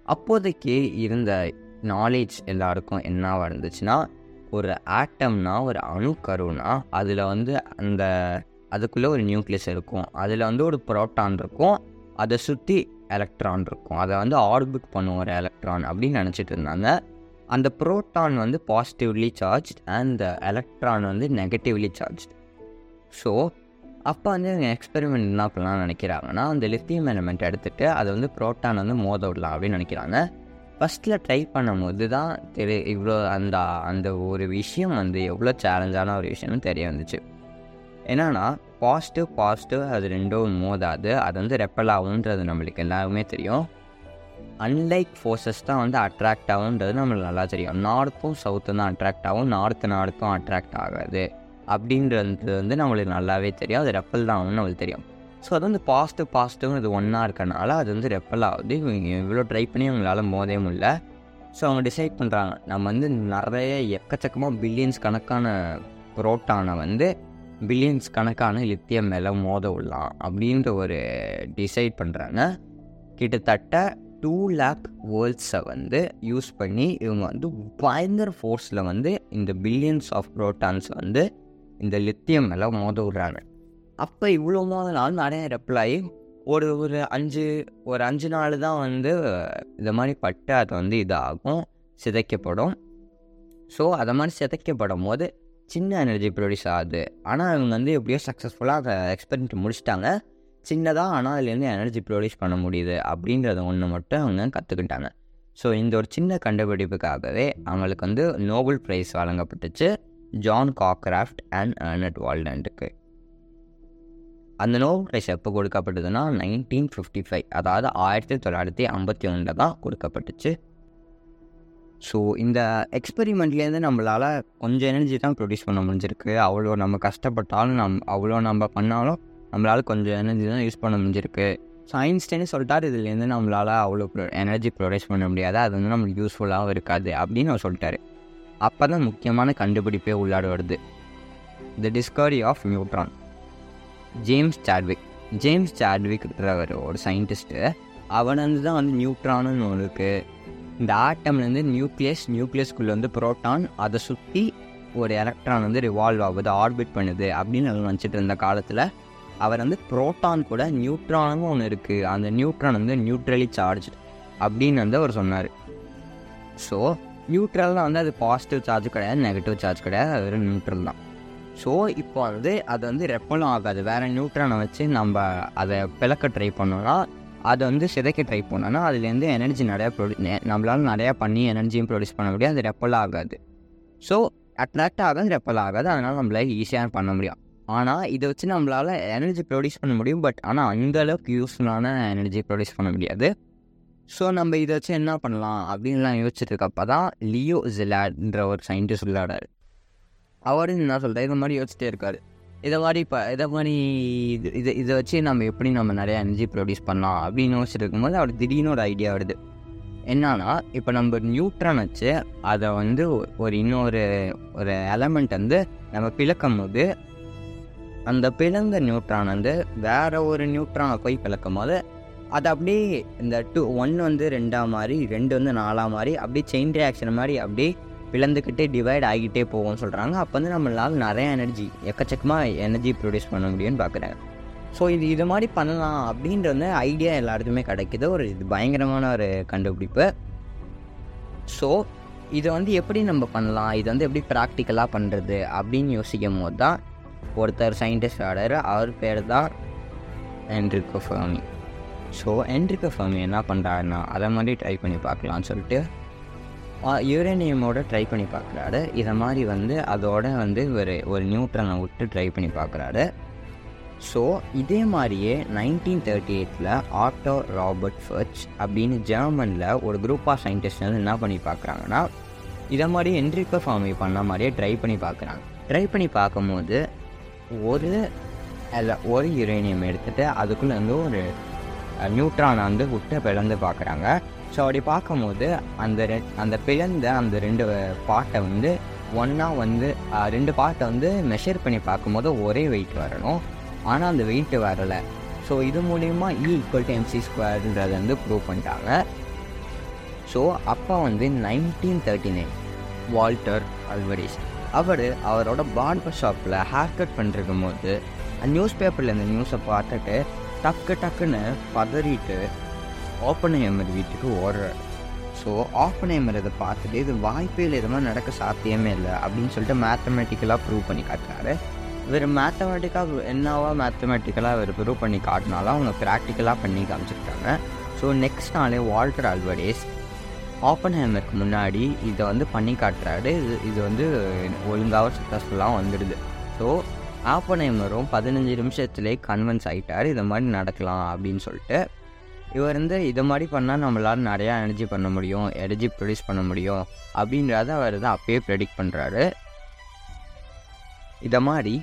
அப்போதைக்கு இருந்த நாலேஜ் எல்லாருக்கும் என்னவாக இருந்துச்சுன்னா ஒரு ஆட்டம்னா ஒரு அணுக்கருனா அதில் வந்து அந்த அதுக்குள்ளே ஒரு நியூக்ளியஸ் இருக்கும். அதில் வந்து ஒரு ப்ரோட்டான் இருக்கும். அதை சுற்றி எலக்ட்ரான் இருக்கும். அதை வந்து ஆர்பிட் பண்ணும் ஒரு எலக்ட்ரான் அப்படின்னு நினச்சிட்டு இருந்தாங்க. அந்த ப்ரோட்டான் வந்து பாசிட்டிவ்லி சார்ஜ் அண்ட் எலக்ட்ரான் வந்து நெகட்டிவ்லி சார்ஜ் ஸோ அப்போ வந்து எக்ஸ்பெரிமெண்ட் என்ன பண்ணலாம் நினைக்கிறாங்கன்னா அந்த லித்தியம் எலிமெண்ட் எடுத்துகிட்டு அதை வந்து ப்ரோட்டான் வந்து மோத விடலாம் அப்படின்னு நினைக்கிறாங்க. ஃபஸ்ட்டில் ட்ரை பண்ணும்போது தான் தெரிய இவ்வளோ அந்த அந்த ஒரு விஷயம் வந்து எவ்வளோ சேலஞ்சான ஒரு விஷயம்னு தெரிய வந்துச்சு. என்னன்னா பாசிட்டிவ் பாசிட்டிவ் அது ரெண்டும் மோதாது. அது வந்து ரெப்பல் ஆகுன்றது நம்மளுக்கு எல்லாருமே தெரியும். அன்லைக் ஃபோர்ஸஸ் தான் வந்து அட்ராக்ட் ஆகுன்றது நம்மளுக்கு நல்லா தெரியும். நார்த்தும் சவுத்தும் தான் அட்ராக்ட் ஆகும். நார்த்து நார்த்தும் அட்ராக்ட் ஆகாது. அப்படின்றது வந்து நம்மளுக்கு நல்லாவே தெரியும். அது ரெப்பல் தான் ஆகும்னு நம்மளுக்கு தெரியும். ஸோ அது வந்து பாசிட்டிவ் பாசிட்டிவ் இது ஒன்றா இருக்கனால அது வந்து ரெப்பல் ஆகுது. இவங்க இவ்வளோ ட்ரை பண்ணி அவங்களால மோதவே முடியல. ஸோ அவங்க டிசைட் பண்ணுறாங்க நம்ம வந்து நிறைய எக்கச்சக்கமாக பில்லியன்ஸ் கணக்கான புரோட்டானை வந்து பில்லியன்ஸ் கணக்கான லித்தியம் மேலே மோத விடலாம் அப்படின்ற ஒரு டிசைட் பண்ணுறாங்க கிட்டத்தட்ட டூ லேக் வேர்ல்ட்ஸை வந்து யூஸ் பண்ணி இவங்க வந்து பயங்கர ஃபோர்ஸில் வந்து இந்த பில்லியன்ஸ் ஆஃப் புரோட்டான்ஸ் வந்து இந்த லித்தியம் மேலே மோத விடுறாங்க அப்போ இவ்வளோ மோதனாலும் நிறைய ரெப்ளை ஒரு ஒரு அஞ்சு ஒரு அஞ்சு நாள் தான் வந்து இந்த மாதிரி பட்டு அது வந்து இதாகும் சிதைக்கப்படும். ஸோ அதை மாதிரி சிதைக்கப்படும் போது சின்ன எனர்ஜி ப்ரொடியூஸ் ஆகுது. ஆனால் அவங்க வந்து எப்படியோ சக்ஸஸ்ஃபுல்லாக அதை எக்ஸ்பெரிமெண்ட் முடிச்சிட்டாங்க. சின்னதாக ஆனால் அதுலேருந்து எனர்ஜி ப்ரொடியூஸ் பண்ண முடியுது அப்படின்றத ஒன்று மட்டும் அவங்க கற்றுக்கிட்டாங்க ஸோ இந்த ஒரு சின்ன கண்டுபிடிப்புக்காகவே அவங்களுக்கு வந்து நோபல் ப்ரைஸ் வழங்கப்பட்டுச்சு. ஜான் காக்ராஃப்ட் அண்ட் அர்னட் வால்டனுக்கு அந்த நோபல் ப்ரைஸ் எப்போ கொடுக்கப்பட்டதுன்னா நைன்டீன் ஃபிஃப்டி ஃபைவ் அதாவது ஆயிரத்தி தொள்ளாயிரத்தி ஐம்பத்தி ஒன்றில் தான் கொடுக்கப்பட்டுச்சு. ஸோ இந்த எக்ஸ்பெரிமெண்ட்லேருந்து நம்மளால் கொஞ்சம் எனர்ஜி தான் ப்ரொடியூஸ் பண்ண முடிஞ்சிருக்கு. அவ்வளோ நம்ம கஷ்டப்பட்டாலும் நம் அவ்வளோ நம்ம பண்ணாலும் நம்மளால் கொஞ்சம் எனர்ஜி தான் யூஸ் பண்ண முடிஞ்சிருக்கு. ஸோ ஐன்ஸ்டைனே சொல்லிட்டார்? இதுலேருந்து நம்மளால் அவ்வளோ எனர்ஜி ப்ரொடியூஸ் பண்ண முடியாது. அது வந்து நம்மளுக்கு யூஸ்ஃபுல்லாகவும் இருக்காது அப்படின்னு அவர் சொல்லிட்டாரு. அப்போ தான் முக்கியமான கண்டுபிடிப்பே உள்ளாட வருது. The discovery of neutron James Chadwick James சாட்விக்ன்றவர் ஒரு சயின்டிஸ்ட்டு அவன் வந்து தான் வந்து நியூட்ரானுன்னு ஒன்று இருக்குது இந்த ஆட்டம்லேருந்து நியூக்ளியஸ் நியூக்ளியஸ்குள்ளே வந்து ப்ரோட்டான் அதை சுற்றி ஒரு எலக்ட்ரான் வந்து ரிவால்வ் ஆகுது ஆர்பிட் பண்ணுது அப்படின்னு அவர் நினச்சிட்டு இருந்த காலத்தில் அவர் வந்து ப்ரோட்டான் கூட நியூட்ரானும் ஒன்று இருக்குது அந்த நியூட்ரான் வந்து நியூட்ரலி சார்ஜ் அப்படின்னு வந்து அவர் சொன்னார். ஸோ நியூட்ரல்னால் வந்து அது பாசிட்டிவ் சார்ஜ் கிடையாது நெகட்டிவ் சார்ஜ் கிடையாது அது வெறும் நியூட்ரல் தான். ஸோ இப்போ வந்து அது வந்து ரெப்பலும் ஆகாது. வேறு நியூட்ரானை வச்சு நம்ம அதை பிளக்க ட்ரை பண்ணோம்னா அதை வந்து சிதைக்க ட்ரை பண்ணோன்னா அதுலேருந்து எனர்ஜி நிறையா ப்ரொடியூ நம்மளால நிறையா பண்ணி எனர்ஜியும் ப்ரொடியூஸ் பண்ண முடியும். அது ரெப்பல் ஆகாது. ஸோ அட்ராக்ட் ஆகாது ரெப்பல் ஆகாது. அதனால் நம்மளால ஈஸியாக பண்ண முடியும். ஆனால் இதை வச்சு நம்மளால் எனர்ஜி ப்ரொடியூஸ் பண்ண முடியும். பட் ஆனால் அந்த அளவுக்கு யூஸ்ஃபுல்லான எனர்ஜி ப்ரொடியூஸ் பண்ண முடியாது. ஸோ நம்ம இதை வச்சு என்ன பண்ணலாம்? அப்படின்லாம் யோசிச்சுட்டு தான் லியோ ஜிலாட்ன்ற ஒரு சயின்டிஸ்ட் விளையாடாரு அவர் என்ன சொல்கிறார் இது மாதிரி யோசிச்சிட்டே இருக்காரு. இதை மாதிரி இப்போ இதை மாதிரி இது இதை இதை வச்சு நம்ம எப்படி நம்ம நிறையா எனர்ஜி ப்ரொடியூஸ் பண்ணலாம் அப்படின்னு யோசிச்சுட்டு இருக்கும்போது அவர் திடீர்னு ஒரு ஐடியா வருது. என்னன்னா இப்போ நம்ம நியூட்ரான் வச்சு அதை வந்து ஒரு இன்னொரு ஒரு எலமெண்ட் வந்து நம்ம பிளக்கும் போது அந்த பிளந்த நியூட்ரான் வந்து வேற ஒரு நியூட்ரானை போய் பிளக்கும் போது அது அப்படியே இந்த டூ ஒன் வந்து ரெண்டாம் மாதிரி ரெண்டு வந்து நாலாம் மாதிரி அப்படியே செயின் ரியாக்ஷன் மாதிரி அப்படியே பிளந்துக்கிட்டே டிவைட் ஆகிட்டே போகும்னு சொல்கிறாங்க அப்போ வந்து நம்மளால் நிறைய எனர்ஜி எக்கச்சக்கமாக எனர்ஜி ப்ரொடியூஸ் பண்ண முடியும்னு பார்க்குறாங்க ஸோ இது இது மாதிரி பண்ணலாம் அப்படின்ற வந்து ஐடியா எல்லாருக்குமே கிடைக்கிது. ஒரு இது பயங்கரமான ஒரு கண்டுபிடிப்பு. ஸோ இதை வந்து எப்படி நம்ம பண்ணலாம்? இது வந்து எப்படி ப்ராக்டிக்கலாக பண்ணுறது அப்படின்னு யோசிக்கும் போது தான் ஒருத்தர் சயின்டிஸ்ட் ஆடார் அவர் பேர் தான் Enrico Fermi so Enrico Fermi என்ன பண்ணுறாருன்னா அதை மாதிரி ட்ரை பண்ணி பார்க்கலான்னு சொல்லிட்டு யூரேனியமோட ட்ரை பண்ணி பார்க்குறாரு. இதை மாதிரி வந்து அதோட வந்து ஒரு ஒரு நியூட்ரனை விட்டு ட்ரை பண்ணி பார்க்குறாரு. ஸோ இதே மாதிரியே நைன்டீன் தேர்ட்டி எயிட்டில் ஆட்டோ ராபர்ட் ஃபர்ச் அப்படின்னு ஜெர்மனில் ஒரு குரூப் ஆஃப் சயின்டிஸ்ட் வந்து என்ன பண்ணி பார்க்குறாங்கன்னா இதை மாதிரி என்ட்ரிகோ ஃபார்மை பண்ண மாதிரியே ட்ரை பண்ணி பார்க்குறாங்க. ட்ரை பண்ணி பார்க்கும்போது ஒரு அல்ல ஒரு யுரேனியம் எடுத்துகிட்டு அதுக்குள்ளே வந்து ஒரு நியூட்ரானை வந்து விட்டு பிளந்து பார்க்குறாங்க. ஸோ அப்படி பார்க்கும்போது அந்த ரெ அந்த பிளந்த அந்த ரெண்டு பாட்டை வந்து ஒன்றா வந்து ரெண்டு பாட்டை வந்து மெஷர் பண்ணி பார்க்கும்போது ஒரே வெயிட் வரணும். ஆனால் அந்த வெயிட் வரலை. ஸோ இது மூலிமா இ ஈக்குவல் டு எம்சி ஸ்கொயர்ன்றதை வந்து ப்ரூவ் பண்ணிட்டாங்க. ஸோ அப்போ வந்து nineteen thirty nine Walter Alvarez அவர் அவரோட பார்பர் ஷாப்பில் ஹேர் கட் பண்ணிருக்கும் போது நியூஸ் பேப்பரில் இந்த நியூஸை பார்த்துட்டு டக்கு டக்குன்னு பதறிட்டு ஓப்பனையமர் வீட்டுக்கு ஓடுறாரு ஸோ ஓப்பனையமர் இதை பார்த்துட்டு இது வாய்ப்பே இல்லை இது மாதிரி நடக்க சாத்தியமே இல்லை அப்படின்னு சொல்லிட்டு மேத்தமெட்டிக்கலாக ப்ரூவ் பண்ணி காட்டுறாரு. இவர் மேத்தமெட்டிக்காக என்னவா மேத்தமெட்டிக்கலாக இவர் ப்ரூவ் பண்ணி காட்டினாலும் அவங்க ப்ராக்டிக்கலாக பண்ணி காமிச்சிருக்காங்க. ஸோ நெக்ஸ்ட் நாளே வால்டர் அல்வடேஸ் ஆப்பன்ஹேமருக்கு முன்னாடி இதை வந்து பண்ணி காட்டுறாரு. இது இது வந்து ஒழுங்காக சக்ஸஸ்ஃபுல்லாக வந்துடுது. ஸோ ஆப்பன்ஹேமரும் பதினஞ்சு நிமிஷத்துலேயே கன்வின்ஸ் ஆகிட்டார் இதை மாதிரி நடக்கலாம் அப்படின்னு சொல்லிட்டு இவர் வந்து இதை மாதிரி பண்ணால் நம்மளால் நிறையா எனர்ஜி பண்ண முடியும் எனர்ஜி ப்ரொடியூஸ் பண்ண முடியும் அப்படின்றத அவர் தான் அப்பயே ப்ரெடிக்ட் பண்ணுறாரு இதை மாதிரி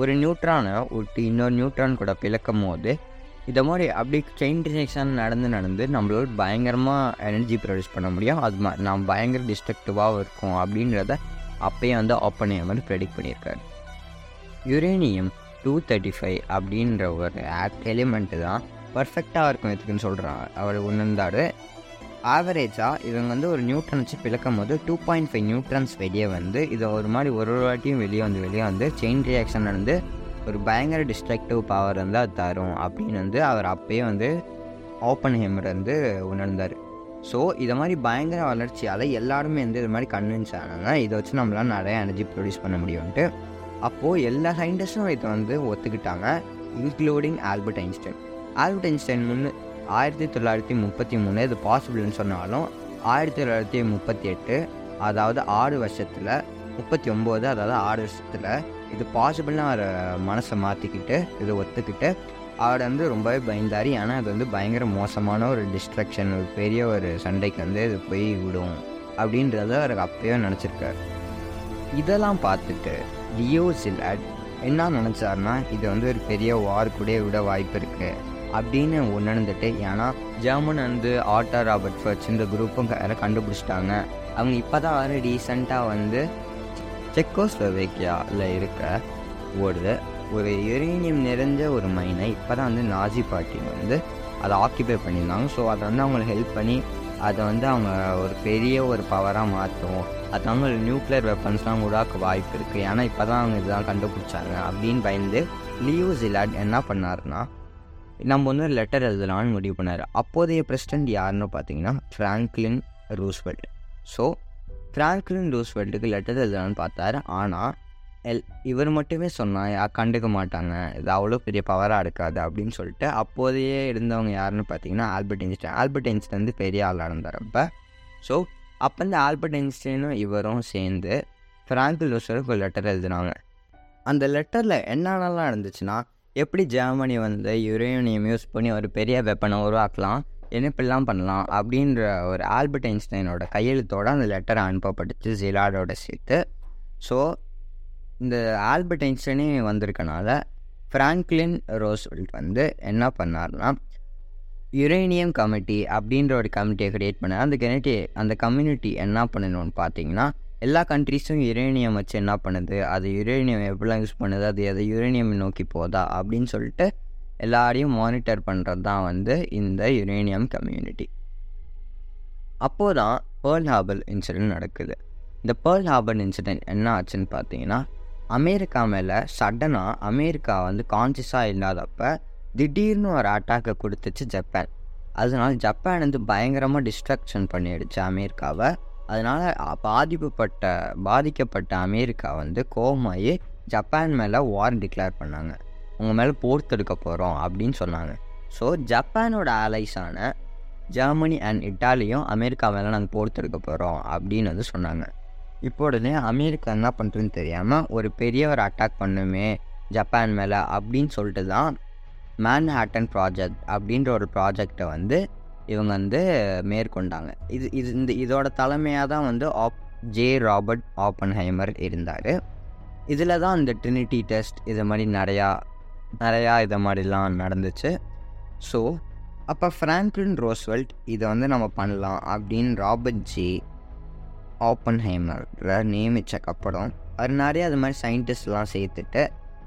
ஒரு நியூட்ரானை விட்டு இன்னொரு நியூட்ரான் கூட பிளக்கும் போது இதை மாதிரி அப்படி செயின் ரியாக்ஷன் நடந்து நடந்து நம்மளால் பயங்கரமாக எனர்ஜி ப்ரொடியூஸ் பண்ண முடியும். அது மா நாம் பயங்கர டிஸ்ட்ரக்டிவாகவும் இருக்கும் அப்படின்றத அப்பயே வந்து ஓப்பன் மாதிரி ப்ரெடிக்ட் பண்ணியிருக்காரு. யுரேனியம் டூ தேர்ட்டி ஃபைவ் அப்படின்ற ஒரு ஆக்ட் எலிமெண்ட்டு தான் பர்ஃபெக்டாக இருக்கும் இதுக்குன்னு சொல்கிறான் அவர் உணர்ந்தார். ஆவரேஜாக இவங்க வந்து ஒரு நியூட்ரன் வச்சு பிளக்கும் போது டூ பாயிண்ட் ஃபைவ் நியூட்ரன்ஸ் வெளியே வந்து இதை ஒரு மாதிரி ஒரு ஒரு வாட்டியும் வெளியே வந்து வெளியே வந்து செயின் ரியாக்ஷன் நடந்து ஒரு பயங்கர டிஸ்ட்ரக்டிவ் பவர் வந்து அது தரும் அப்படின்னு வந்து அவர் அப்பயே வந்து ஓப்பன் ஹேமர் வந்து உணர்ந்தார். ஸோ இதை மாதிரி பயங்கர வளர்ச்சியால் எல்லாருமே வந்து இது மாதிரி கன்வின்ஸ் ஆனாங்க. இதை வச்சு நம்மளால் நிறைய எனர்ஜி ப்ரொடியூஸ் பண்ண முடியும்ன்ட்டு. அப்போது எல்லா சயின்டிஸ்டும் இதை வந்து ஒத்துக்கிட்டாங்க including Albert Einstein Albert Einstein முன்னு ஆயிரத்தி தொள்ளாயிரத்தி முப்பத்தி மூணு இது பாசிபிள்னு சொன்னாலும் ஆயிரத்தி தொள்ளாயிரத்தி முப்பத்தி எட்டு அதாவது ஆறு வருஷத்தில் முப்பத்தி ஒம்பது அதாவது ஆறு வருஷத்தில் இது பாசிபிள்னு அவர் மனசை மாற்றிக்கிட்டு இதை ஒத்துக்கிட்டு அவர் வந்து ரொம்பவே பயந்தார். ஏன்னா அது வந்து பயங்கர மோசமான ஒரு டிஸ்ட்ரக்ஷன் ஒரு பெரிய ஒரு சண்டைக்கு வந்து இது போய் விடும் அப்படின்றத அவர் அப்பயோ நினச்சிருக்காரு. இதெல்லாம் பார்த்துட்டு லியோ சிலாட் என்ன நினச்சார்னா இது வந்து ஒரு பெரிய வார் கூட விட வாய்ப்பு இருக்குது அப்படின்னு உணர்ந்துட்டு ஏன்னா ஜெர்மன் வந்து ஆட்டோ ராபர்ட் ஃபர்ச் இந்த குரூப்பும் க- கண்டுபிடிச்சிட்டாங்க. அவங்க இப்போ தான் வர ரீசெண்டாக வந்து செக்கோஸ்லோவேக்கியாவில் இருக்க ஒரு ஒரு யுரேனியம் நிறைஞ்ச ஒரு மைனை இப்போ தான் வந்து நாஜி பார்ட்டி வந்து அதை ஆக்கிபை பண்ணியிருந்தாங்க. ஸோ அதை வந்து அவங்களுக்கு ஹெல்ப் பண்ணி அதை வந்து அவங்க ஒரு பெரிய ஒரு பவராக மாற்றும் அது அவங்க நியூக்ளியர் வெப்பன்ஸ்லாம் உருவாக்க வாய்ப்பு இருக்குது ஏன்னா இப்போ தான் அவங்க இதெல்லாம் கண்டுபிடிச்சாங்க அப்படின்னு பயந்து லியூ ஜிலாட் என்ன பண்ணாருன்னா நம்ம வந்து ஒரு லெட்டர் எழுதலாம்னு முடிவு பண்ணார். அப்போதைய பிரசிடென்ட் யாருன்னு பார்த்தீங்கன்னா ஃப்ராங்க்லின் ரூஸ்வெல்ட் ஸோ ஃப்ராங்க்லின் ரூஸ்வெல்ட்டுக்கு லெட்டர் எழுதலாம்னு பார்த்தாரு. ஆனால் எல் இவர் மட்டுமே சொன்னால் கண்டுக்க மாட்டாங்க. இது அவ்வளோ பெரிய பவராக இருக்காது அப்படின்னு சொல்லிட்டு அப்போதையே இருந்தவங்க யாருன்னு பார்த்தீங்கன்னா ஆல்பர்ட் ஐன்ஸ்டைன் ஆல்பர்ட் ஐன்ஸ்டைன் வந்து பெரிய ஆளாக இருந்தார் அப்போ. ஸோ அப்போ இந்த ஆல்பர்ட் ஐன்ஸ்டைனும் இவரும் சேர்ந்து ஃப்ராங்கில் லூசருக்கு ஒரு லெட்டர் எழுதினாங்க. அந்த லெட்டரில் என்னென்னலாம் இருந்துச்சுன்னா எப்படி ஜெர்மனி வந்து யுரேனியம் யூஸ் பண்ணி ஒரு பெரிய வெப்பனை உருவாக்கலாம் என்ன இப்படிலாம் பண்ணலாம் அப்படின்ற ஒரு ஆல்பர்ட் ஐன்ஸ்டைனோட கையெழுத்தோடு அந்த லெட்டர் அனுப்பப்பட்டுச்சு ஜிலாடோட சேர்த்து. ஸோ இந்த ஆல்பர்ட் ஐன்ஸ்டைனே வந்திருக்கனால ஃப்ராங்க்லின் ரோஸ்வெல்ட் வந்து என்ன பண்ணார்னா யுரேனியம் கமிட்டி அப்படின்ற ஒரு கமிட்டியை க்ரியேட் பண்ணார். அந்த கமிட்டி அந்த கம்யூனிட்டி என்ன பண்ணணும்னு பார்த்தீங்கன்னா எல்லா கண்ட்ரீஸும் யுரேனியம் வச்சு என்ன பண்ணுது? அது யுரேனியம் எப்படிலாம் யூஸ் பண்ணுது? அது எதை யுரேனியம் நோக்கி போதா அப்படின்னு சொல்லிட்டு எல்லாரையும் மானிட்டர் பண்ணுறது தான் வந்து இந்த யுரேனியம் கம்யூனிட்டி அப்போது தான் பேர்ல் ஹார்பர் இன்சிடென்ட் நடக்குது. இந்த பேர்ல் ஹார்பர் இன்சிடென்ட் என்ன ஆச்சுன்னு பார்த்தீங்கன்னா அமெரிக்கா மேலே சடனாக அமெரிக்கா வந்து கான்சியஸாக இல்லாதப்ப திடீர்னு ஒரு அட்டாக்கை கொடுத்துச்சு ஜப்பான். அதனால் ஜப்பான் வந்து பயங்கரமாக டிஸ்ட்ரக்ஷன் பண்ணிடுச்சு அமெரிக்காவை. அதனால் பாதிப்புப்பட்ட பாதிக்கப்பட்ட அமெரிக்கா வந்து கோமாயி ஜப்பான் மேலே வார் டிக்ளேர் பண்ணாங்க. உங்கள் மேலே போர் தடுக்க போகிறோம் அப்படின்னு சொன்னாங்க. ஸோ ஜப்பானோட ஆலைஸான ஜெர்மனி அண்ட் இட்டாலியும் அமெரிக்கா மேலே நாங்கள் போர் தடுக்க போகிறோம் அப்படின்னு வந்து சொன்னாங்க. இப்போ அமெரிக்கா என்ன பண்ணுறதுன்னு தெரியாமல் ஒரு பெரிய ஒரு அட்டாக் பண்ணுமே ஜப்பான் மேலே அப்படின்னு சொல்லிட்டு தான் மேன்ஹாட்டன் ப்ராஜெக்ட் அப்படின்ற ஒரு ப்ராஜெக்டை வந்து இவங்க வந்து மேற்கொண்டாங்க. இது இது இந்த இதோட தலைமையாக தான் வந்து ஆப் ஜே ராபர்ட் ஆப்பன்ஹைமர் இருந்தார். இதில் தான் இந்த ட்ரினிட்டி டெஸ்ட் இது மாதிரி நிறையா நிறையா இதை மாதிரிலாம் நடந்துச்சு. ஸோ அப்போ ஃப்ராங்க்லின் ரோஸ்வெல்ட் இதை வந்து நம்ம பண்ணலாம் அப்படின்னு ராபர்ட் ஜே ஆப்பன்ஹைமரை நியமித்தக்கப்புறம் அவர் நிறைய அது மாதிரி சயின்டிஸ்ட்லாம் சேர்த்துட்டு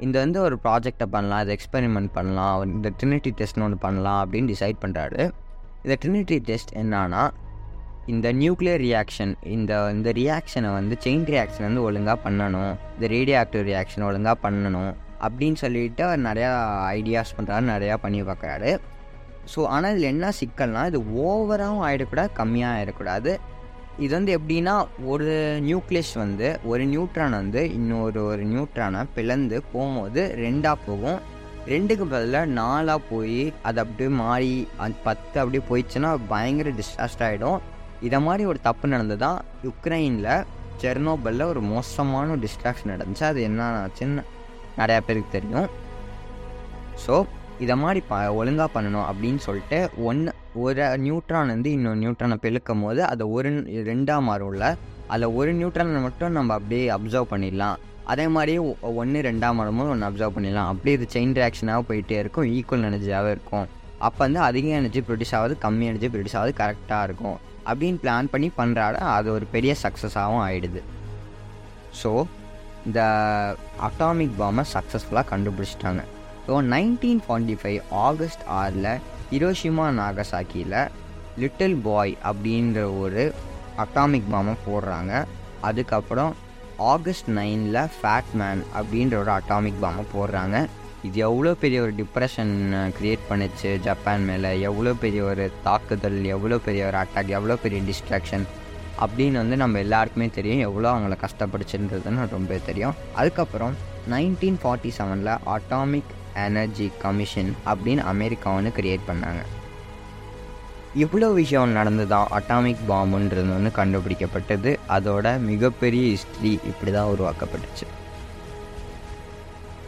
இந்த வந்து ஒரு ப்ராஜெக்டை பண்ணலாம் இதை எக்ஸ்பெரிமெண்ட் பண்ணலாம் இந்த ட்ரினிட்டி டெஸ்ட்னு ஒன்று பண்ணலாம் அப்படின்னு டிசைட் பண்ணுறாரு இந்த ட்ரினிட்டி டெஸ்ட் என்னன்னா இந்த நியூக்ளியர் ரியாக்ஷன் இந்த இந்த ரியாக்ஷனை வந்து செயின் ரியாக்ஷன் வந்து ஒழுங்காக பண்ணணும். இந்த ரேடியோ ஆக்டிவ் ரியாக்ஷன் ஒழுங்காக பண்ணணும். அப்படின்னு சொல்லிட்டு அவர் நிறையா ஐடியாஸ் பண்ணுறாரு நிறையா பண்ணி பார்க்குறாரு. ஸோ ஆனால் இதில் என்ன சிக்கல்னா இது ஓவராகவும் ஆகிடக்கூடாது கம்மியாக ஆகிடக்கூடாது இது வந்து எப்படின்னா ஒரு நியூக்ளியஸ் வந்து ஒரு நியூட்ரான் வந்து இன்னொரு ஒரு நியூட்ரானை பிளந்து போகும்போது ரெண்டாக போகும். ரெண்டுக்கு பதிலாக நாலாக போய் அது அப்படியே மாறி அந்த பத்து அப்படியே போயிடுச்சுன்னா பயங்கர டிஸ்டாஸ்ட் ஆகிடும் இதை மாதிரி ஒரு தப்பு நடந்தது? தான் யுக்ரைனில் செர்னோபலில் ஒரு மோசமான டிஸ்ட்ராக்ஷன் நடந்துச்சு. அது என்ன ஆச்சுன்னு நிறையா பேருக்கு தெரியும். ஸோ இதை மாதிரி ப ஒழுங்காக பண்ணணும் அப்படின்னு சொல்லிட்டு ஒன்று ஒரு நியூட்ரான் வந்து இன்னொரு நியூட்ரானை பெருக்கும் போது அதை ஒரு ரெண்டாக மாறும்ல அதில் ஒரு நியூட்ரானை மட்டும் நம்ம அப்படியே அப்சர்வ் பண்ணிடலாம். அதே மாதிரியே ஒன்று ரெண்டாம் மாறும்போது ஒன்று அப்சர்வ் பண்ணிடலாம். அப்படியே இது செயின் ரியாக்ஷனாக போயிட்டே இருக்கும். ஈக்குவல் எனர்ஜியாகவே இருக்கும். அப்போ வந்து அதிக எனர்ஜி ப்ரொடியூஸ் ஆகுது கம்மி எனர்ஜி ப்ரொடியூஸ் ஆகுது கரெக்டாக இருக்கும். அப்படின்னு பிளான் பண்ணி பண்ணுறாட அது ஒரு பெரிய சக்ஸஸாகவும் ஆகிடுது ஸோ இந்த அட்டாமிக் பாமை சக்ஸஸ்ஃபுல்லாக கண்டுபிடிச்சிட்டாங்க. So nineteen forty five August ஆறில் ஹிரோஷிமா நாகசாக்கியில் லிட்டில் பாய் அப்படின்ற ஒரு அட்டாமிக் பாமை போடுறாங்க. அதுக்கப்புறம் ஆகஸ்ட் நைனில் ஃபேட் மேன் அப்படின்ற ஒரு அட்டாமிக் பாம்பை போடுறாங்க. இது எவ்வளோ பெரிய ஒரு டிப்ரெஷன் க்ரியேட் பண்ணுச்சு ஜப்பான் மேலே? எவ்வளோ பெரிய ஒரு தாக்குதல் எவ்வளோ பெரிய ஒரு அட்டாக் எவ்வளோ பெரிய டிஸ்ட்ராக்ஷன் அப்படின்னு வந்து நம்ம எல்லாருக்குமே தெரியும். எவ்வளோ அவங்கள கஷ்டப்படுச்சுன்றதுன்னு ரொம்ப தெரியும். அதுக்கப்புறம் நைன்டீன் ஃபார்ட்டி செவனில் அட்டாமிக் எனர்ஜி கமிஷன் அப்படின்னு அமெரிக்கா ஒன்று க்ரியேட் பண்ணாங்க. இவ்வளோ விஷயம் நடந்துதான் அட்டாமிக் பாம்புன்றது ஒன்று கண்டுபிடிக்கப்பட்டது. அதோட மிகப்பெரிய ஹிஸ்ட்ரி இப்படி தான் உருவாக்கப்பட்டுச்சு.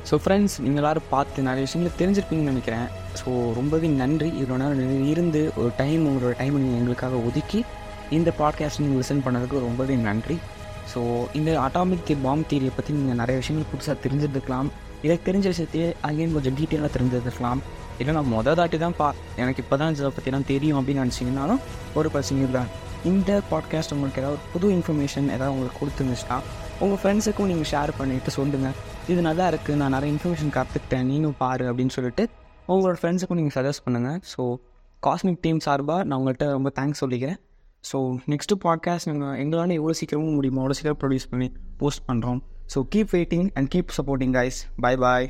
ஸோ ஃப்ரெண்ட்ஸ் நீங்கள் எல்லோரும் பார்த்து நிறைய விஷயங்களை தெரிஞ்சிருப்பீங்கன்னு நினைக்கிறேன். ஸோ ரொம்பவே நன்றி. இவ்வளோ நேரம் இருந்து ஒரு டைம் உங்களோட டைம் நீங்கள் எங்களுக்காக ஒதுக்கி இந்த பாட்காஸ்ட் நீங்கள் லிசன் பண்ணதுக்கு ரொம்பவே நன்றி. ஸோ இந்த அட்டாமிக் பாம் தியரியை பற்றி நீங்கள் நிறைய விஷயங்கள் புதுசாக தெரிஞ்சிருந்துக்கலாம் இதை தெரிஞ்ச விஷயத்தையே அங்கேயும் கொஞ்சம் டீட்டெயிலாக தெரிஞ்சிருக்கலாம் இல்லை நான் மொதல் தாட்டி தான் பா எனக்கு இப்போ தான் இதை பற்றிலாம் தெரியும் அப்படின்னு நினச்சிங்கனாலும் ஒரு பிரச்சனையும் தான் இந்த பாட்காஸ்ட் உங்களுக்கு ஏதாவது புது இன்ஃபர்மேஷன் ஏதாவது உங்களுக்கு கொடுத்துருந்துச்சுன்னா உங்கள் ஃப்ரெண்ட்ஸுக்கும் நீங்கள் ஷேர் பண்ணிவிட்டு சொல்லுங்கள் இது நல்லா இருக்குது நான் நிறைய இன்ஃபர்மேஷன் கற்றுக்கிட்டேன் நீங்களும் பாரு அப்படின்னு சொல்லிட்டு உங்களோட ஃப்ரெண்ட்ஸுக்கும் நீங்கள் சஜஸ்ட் பண்ணுங்கள் ஸோ காஸ்மிக் டீம் சார்பாக நான் உங்கள்கிட்ட ரொம்ப தேங்க்ஸ் சொல்லிக்கிறேன். ஸோ நெக்ஸ்ட்டு பாட்காஸ்ட் நாங்கள் எங்களால் எவ்வளோ சீக்கிரமும் முடியுமோ அவ்வளோ சீக்கிரம் ப்ரொடியூஸ் பண்ணி போஸ்ட் பண்ணுறோம் so keep waiting and keep supporting guys bye bye